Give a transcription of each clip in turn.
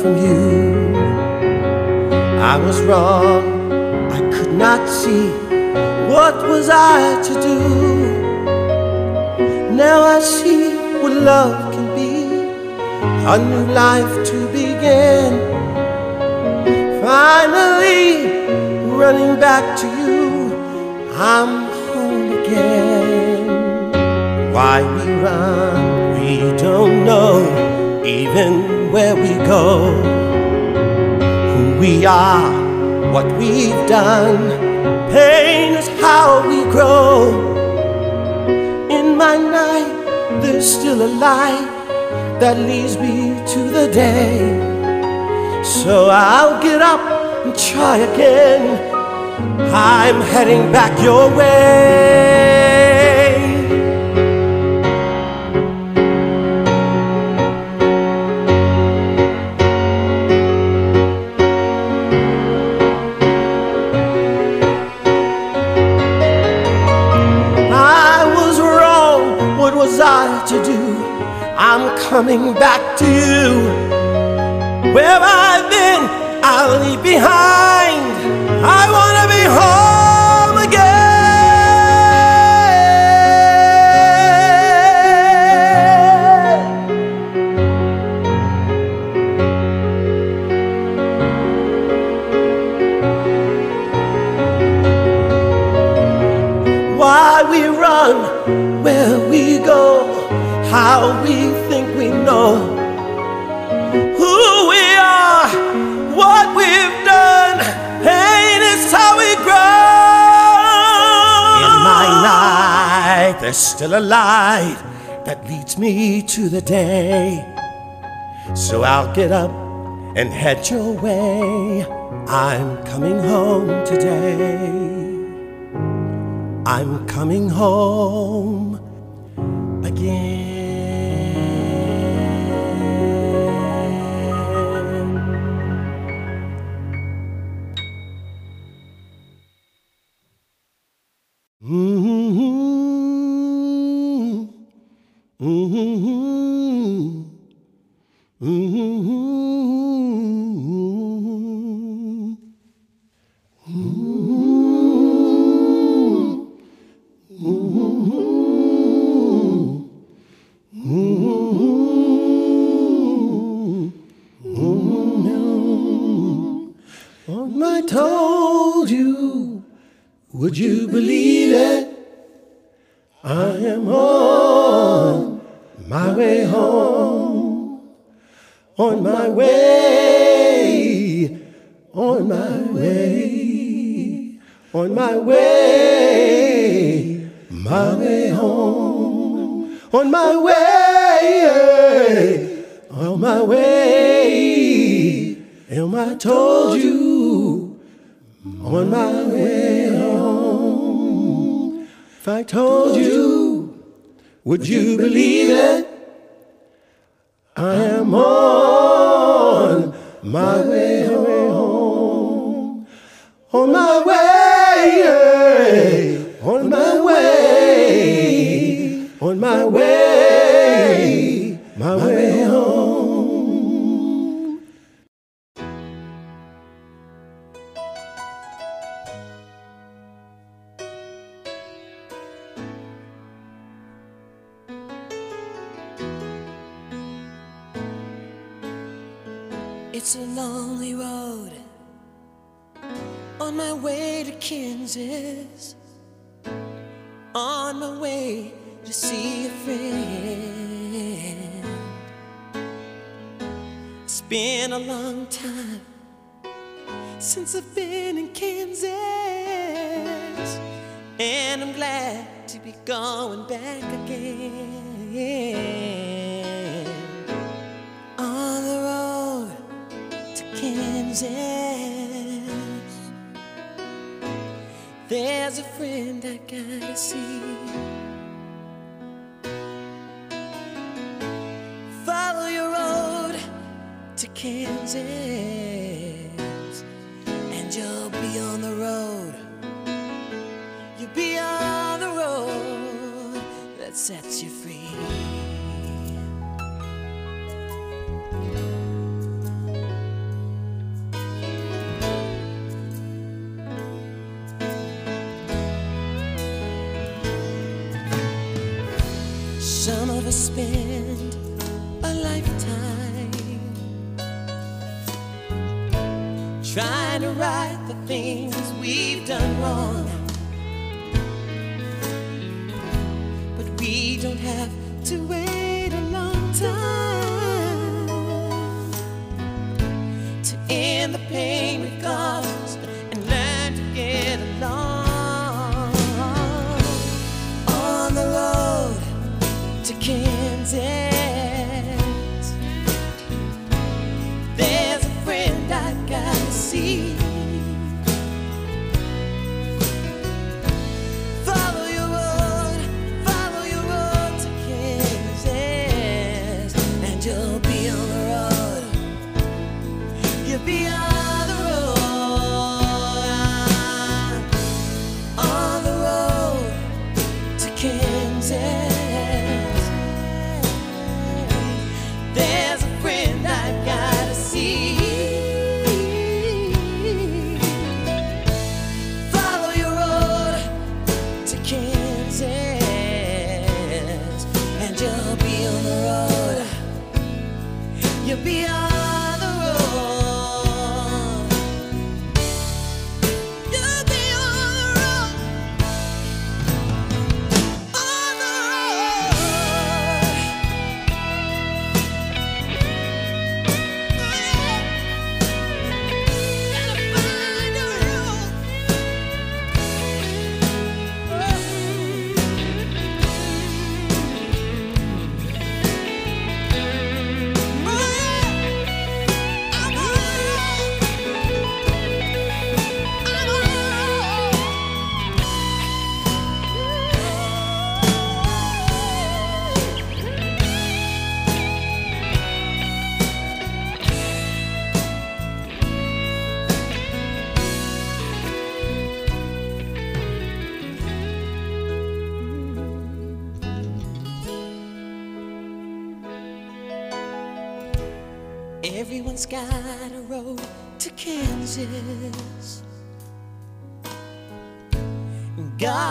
from you. I was wrong, I could not see what was I to do. Now I see what love can be, a new life to begin. Finally, running back to you, I'm home again. Why we run, we don't know, even where we go. Who we are, what we've done, pain is how we grow. In my night, there's still a light that leads me to the day. So I'll get up and try again. I'm heading back your way. Coming back to you. Where I've been, I'll leave behind. I wanna be home again. Why we run, where we go, how we there's still a light that leads me to the day. So I'll get up and head your way. I'm coming home today. I'm coming home again. Told you, on my way home. If I told you, would you believe it? I am on my way home. On my way, on my way, on my way, friend I gotta see.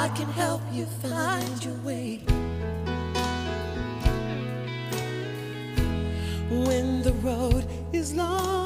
I can help you find your way. When the road is long.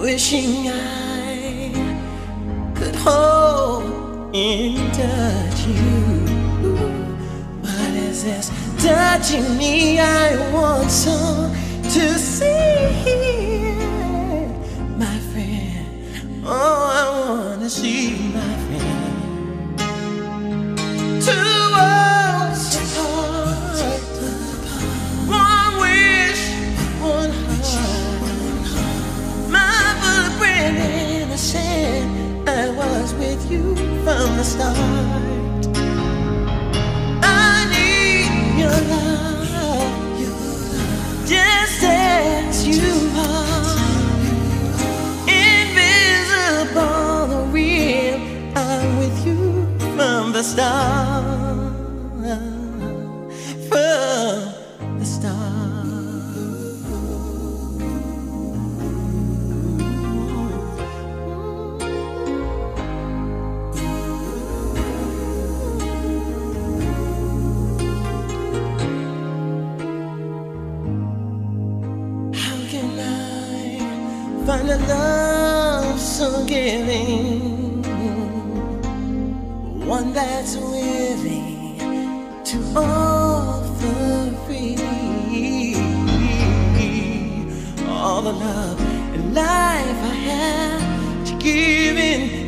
Wishing I could hold and touch you. What is this touching me? I want so to see my friend. Oh, I want to see my the start. I need your love, just as you are. Invisible, real. I'm with you from the start. Find a love so giving? One that's willing to offer freely all the love and life I have to give in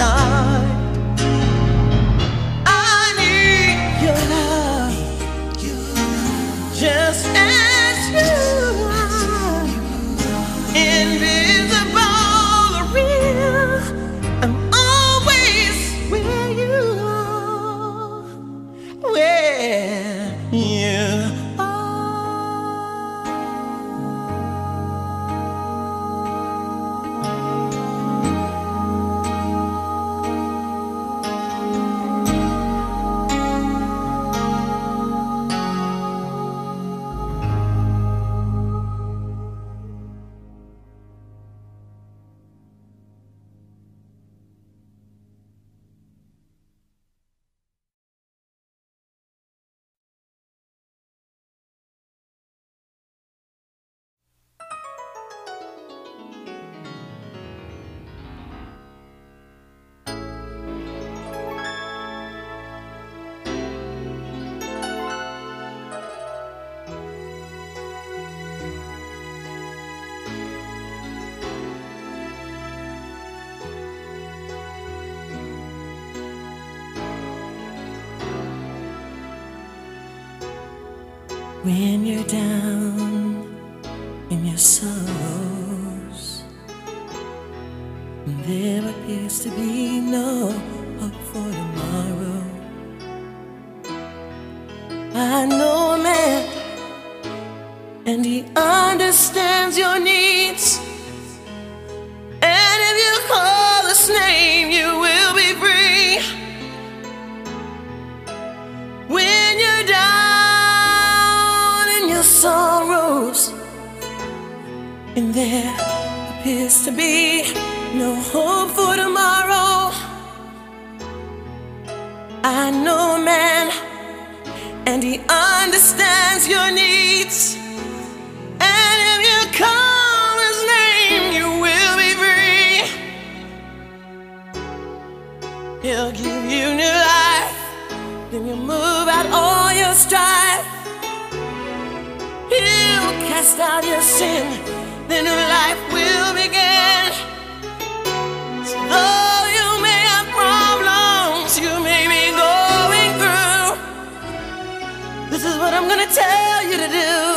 from When you're down in your sorrows, there appears to be to be no hope for tomorrow. I know a man, and he understands your needs. And if you call his name, you will be free. He'll give you new life, then you move out all your strife. He'll cast out your sin, then new life will begin. So though you may have problems, you may be going through. This is what I'm gonna tell you to do.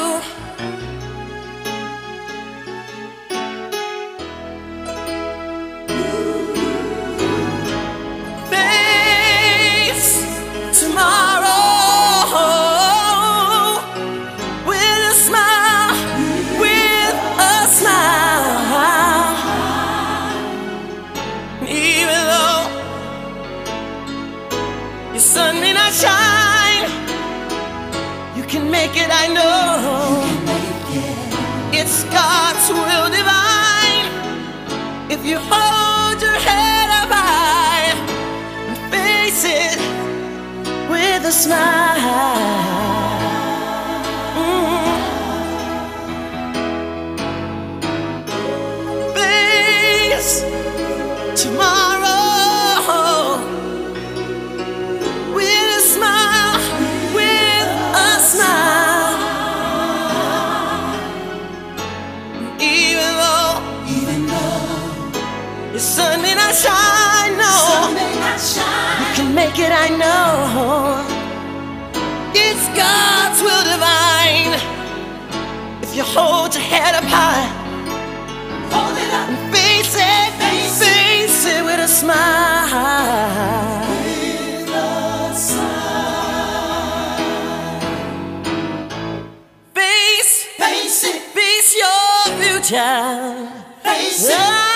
shine. You can make it, I know. It. It's God's will divine. If you hold your head up high and face it with a smile. I know it's God's will divine. If you hold your head up high, hold it up and face it, face, face it. it with a smile. With a smile. Face, face it, face your future. Face it. Oh.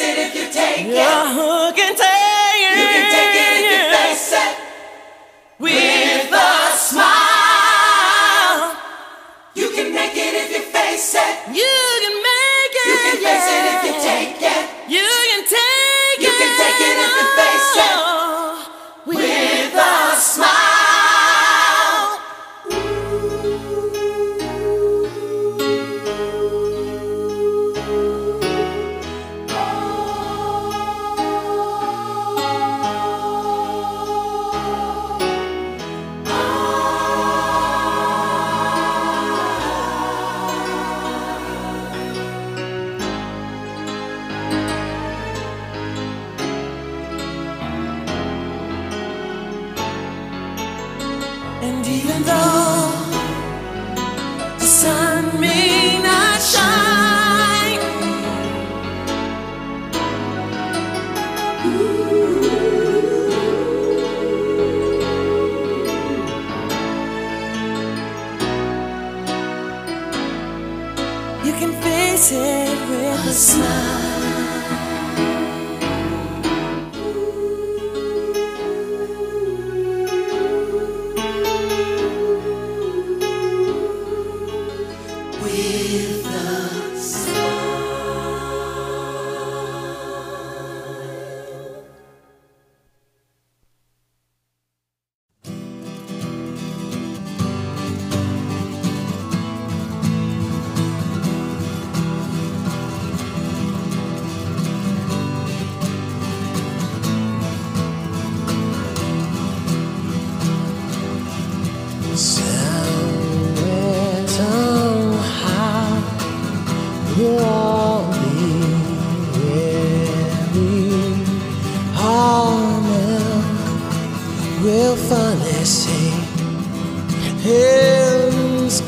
it if you take yeah. it.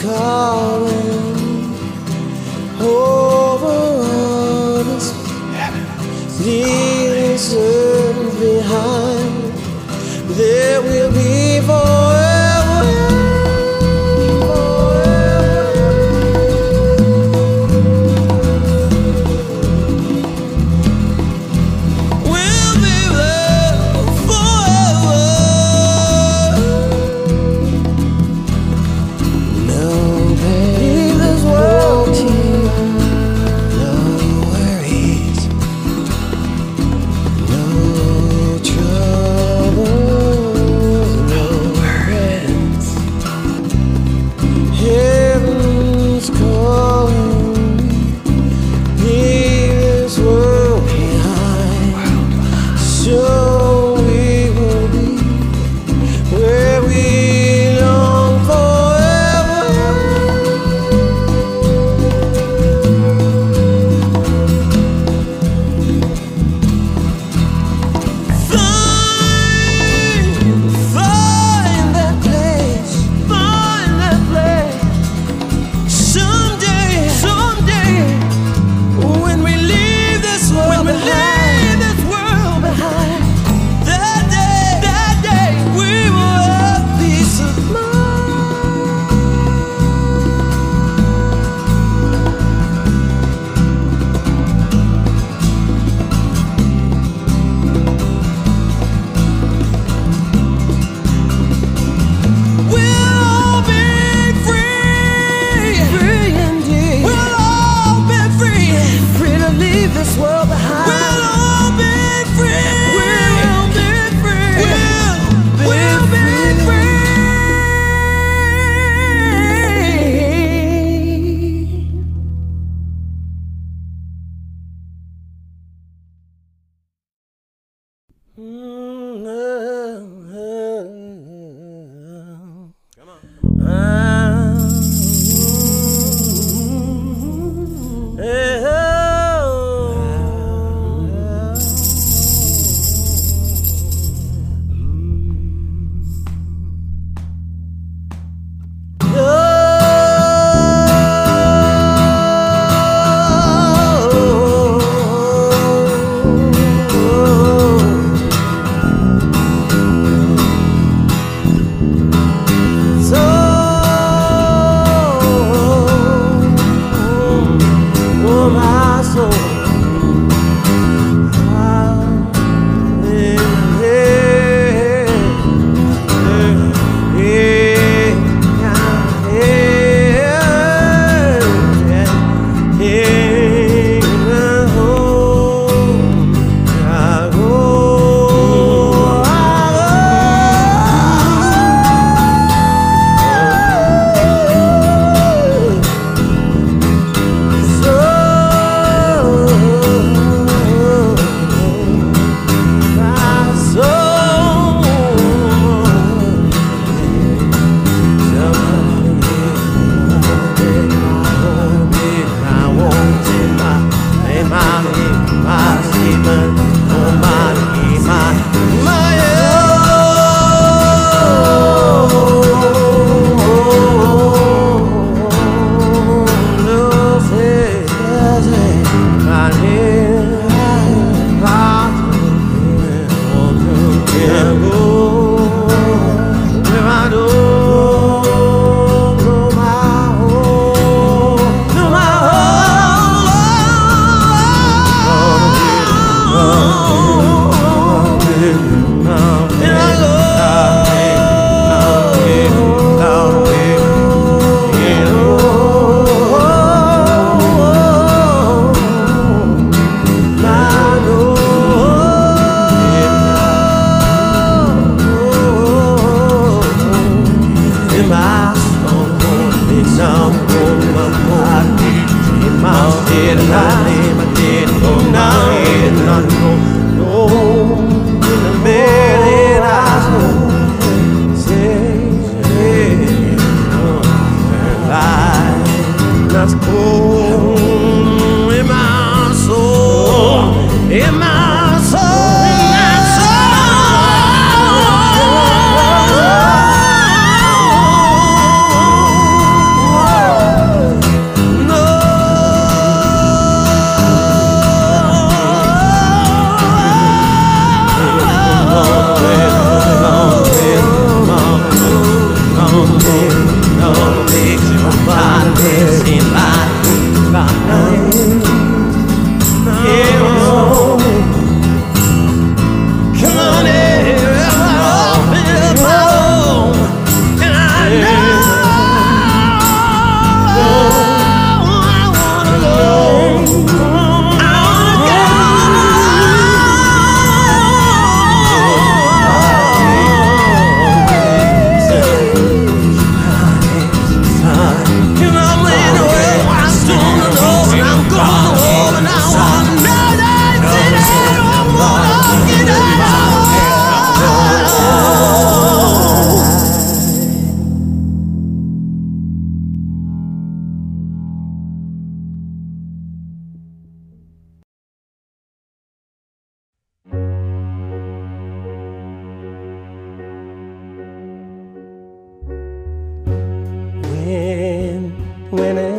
calling over us. Needless.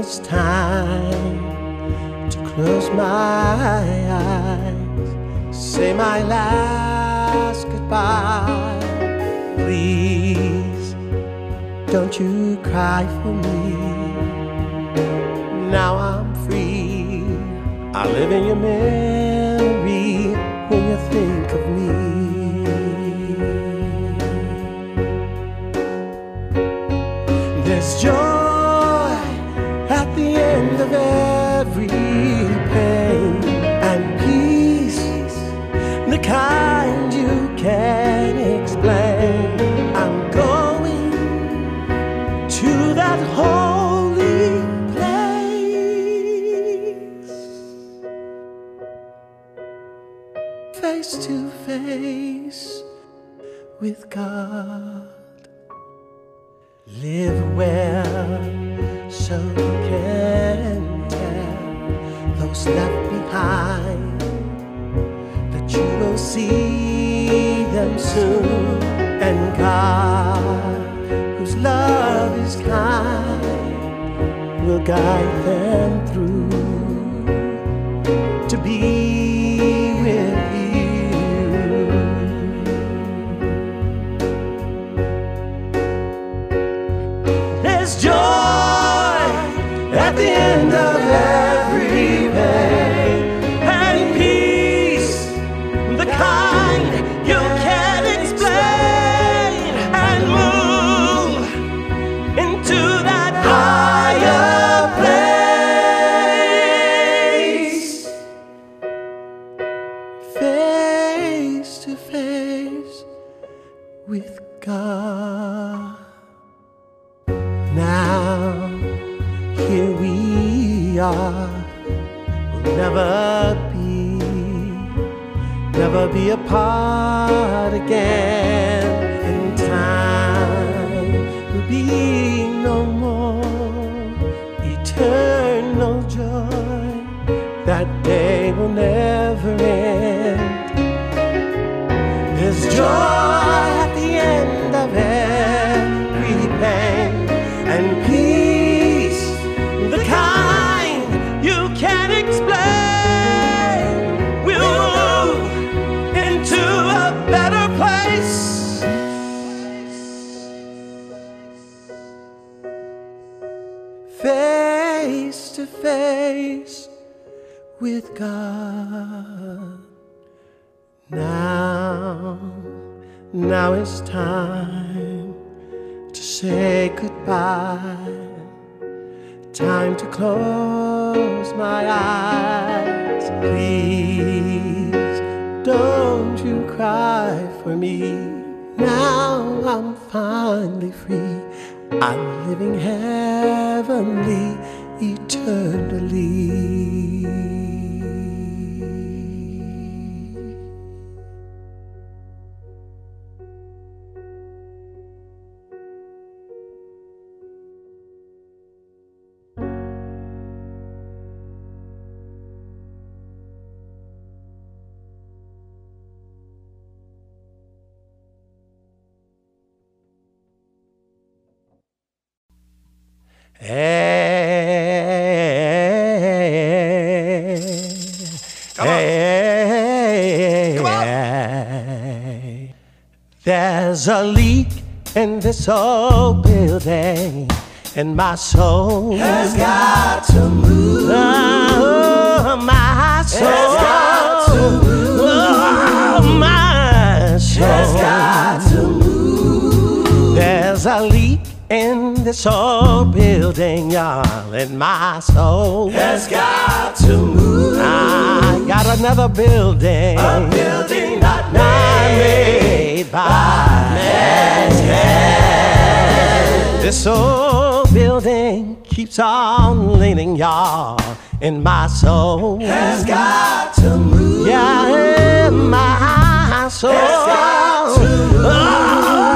it's time to close my eyes, say my last goodbye. Please, don't you cry for me. Now I'm free. I live in your memory when you think of me. Them soon. And God, whose love is kind, will guide them through to be now it's time to say goodbye. Time to close my eyes. Please don't you cry for me. Now I'm finally free. I'm living heavenly eternally. Hey, Come on. hey, Come There's a leak in this old building, and my soul Has got to move. Oh, my soul Has got to move. Oh, my soul in this old building, y'all, and my soul. Has got to move. I got another building. A building not not made. made by man's hand. This old building keeps on leaning, y'all, in my soul. Has got to move. Yeah, in my soul. Has got to move. Oh,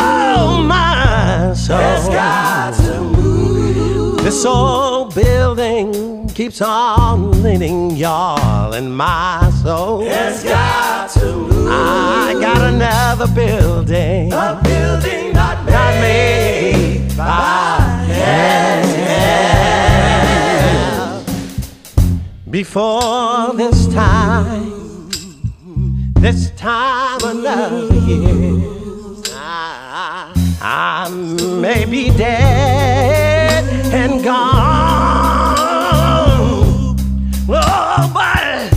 soul. Has got to move. This old building keeps on leaning, y'all, in my soul. It's got to move. I got another building A building not made. not made by hand. Before this time, this time another year, May be dead and gone. Oh, but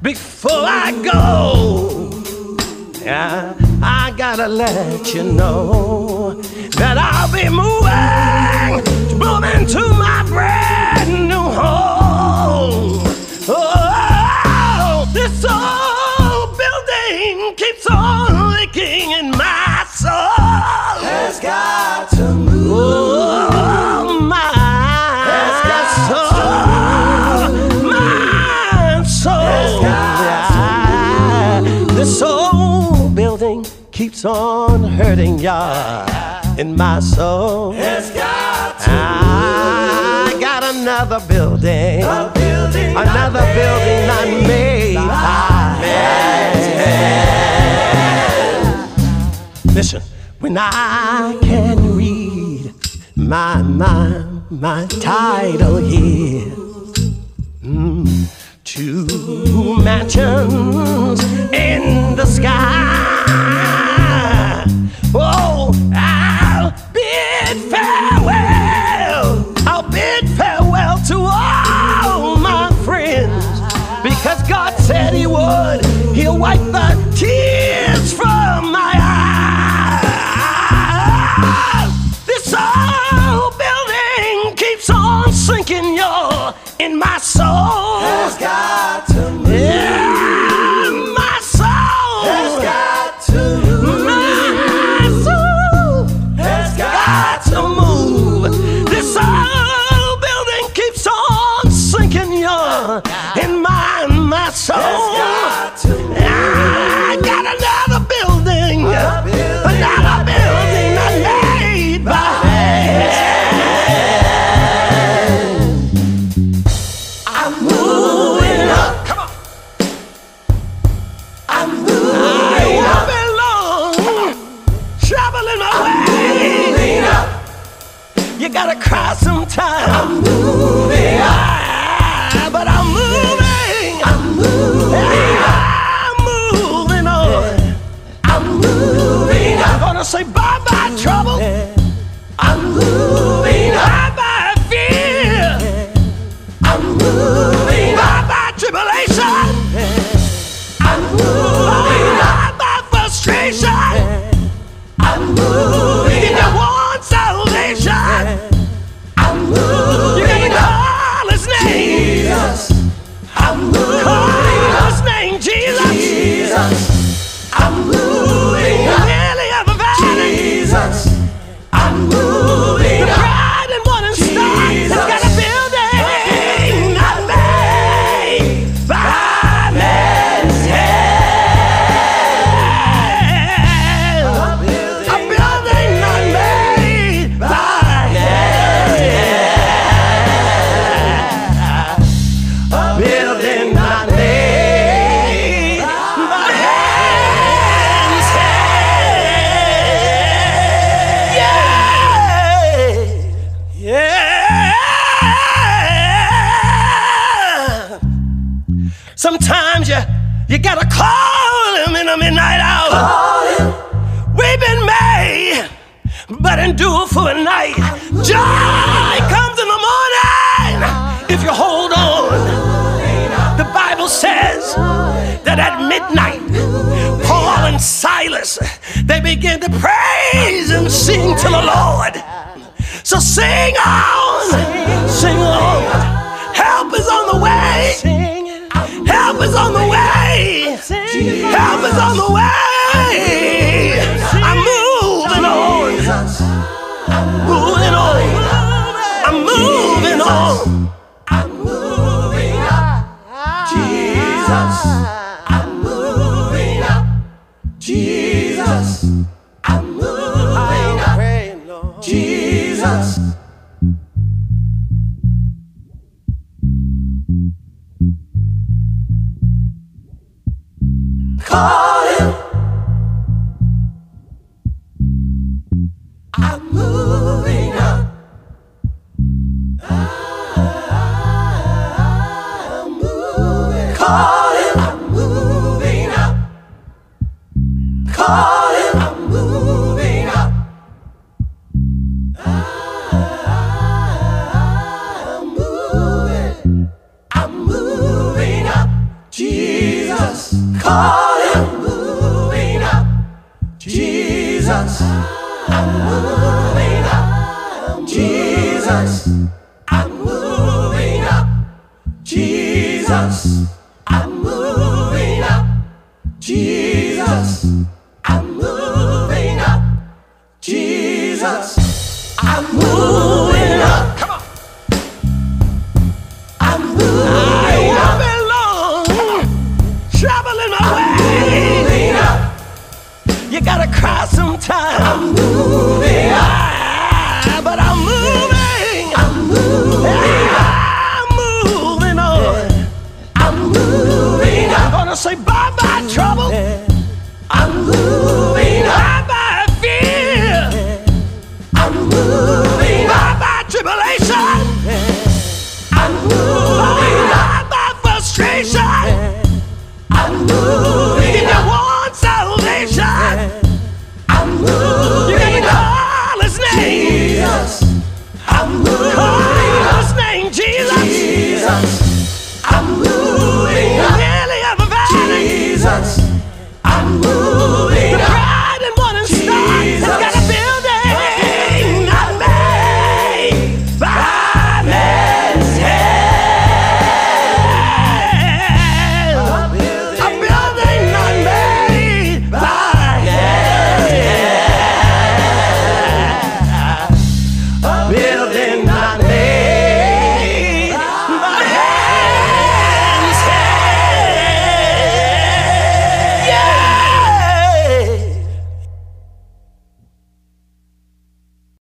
before I go, yeah, I gotta let you know that I'll be moving, moving to my brand new home. Oh, this old building keeps on keeps on hurting ya in my soul. It's got to I got another building, a building another building I made. I. Listen, when I can read my my my title here. Mm, two mansions in the sky. Sometimes you you gotta call him in the midnight hour. Call him. We've been made, but endure for a night. Joy comes in the morning if you hold on. The Bible says that at midnight, Paul and Silas they began to praise and sing to the Lord. So sing on. Hey! call.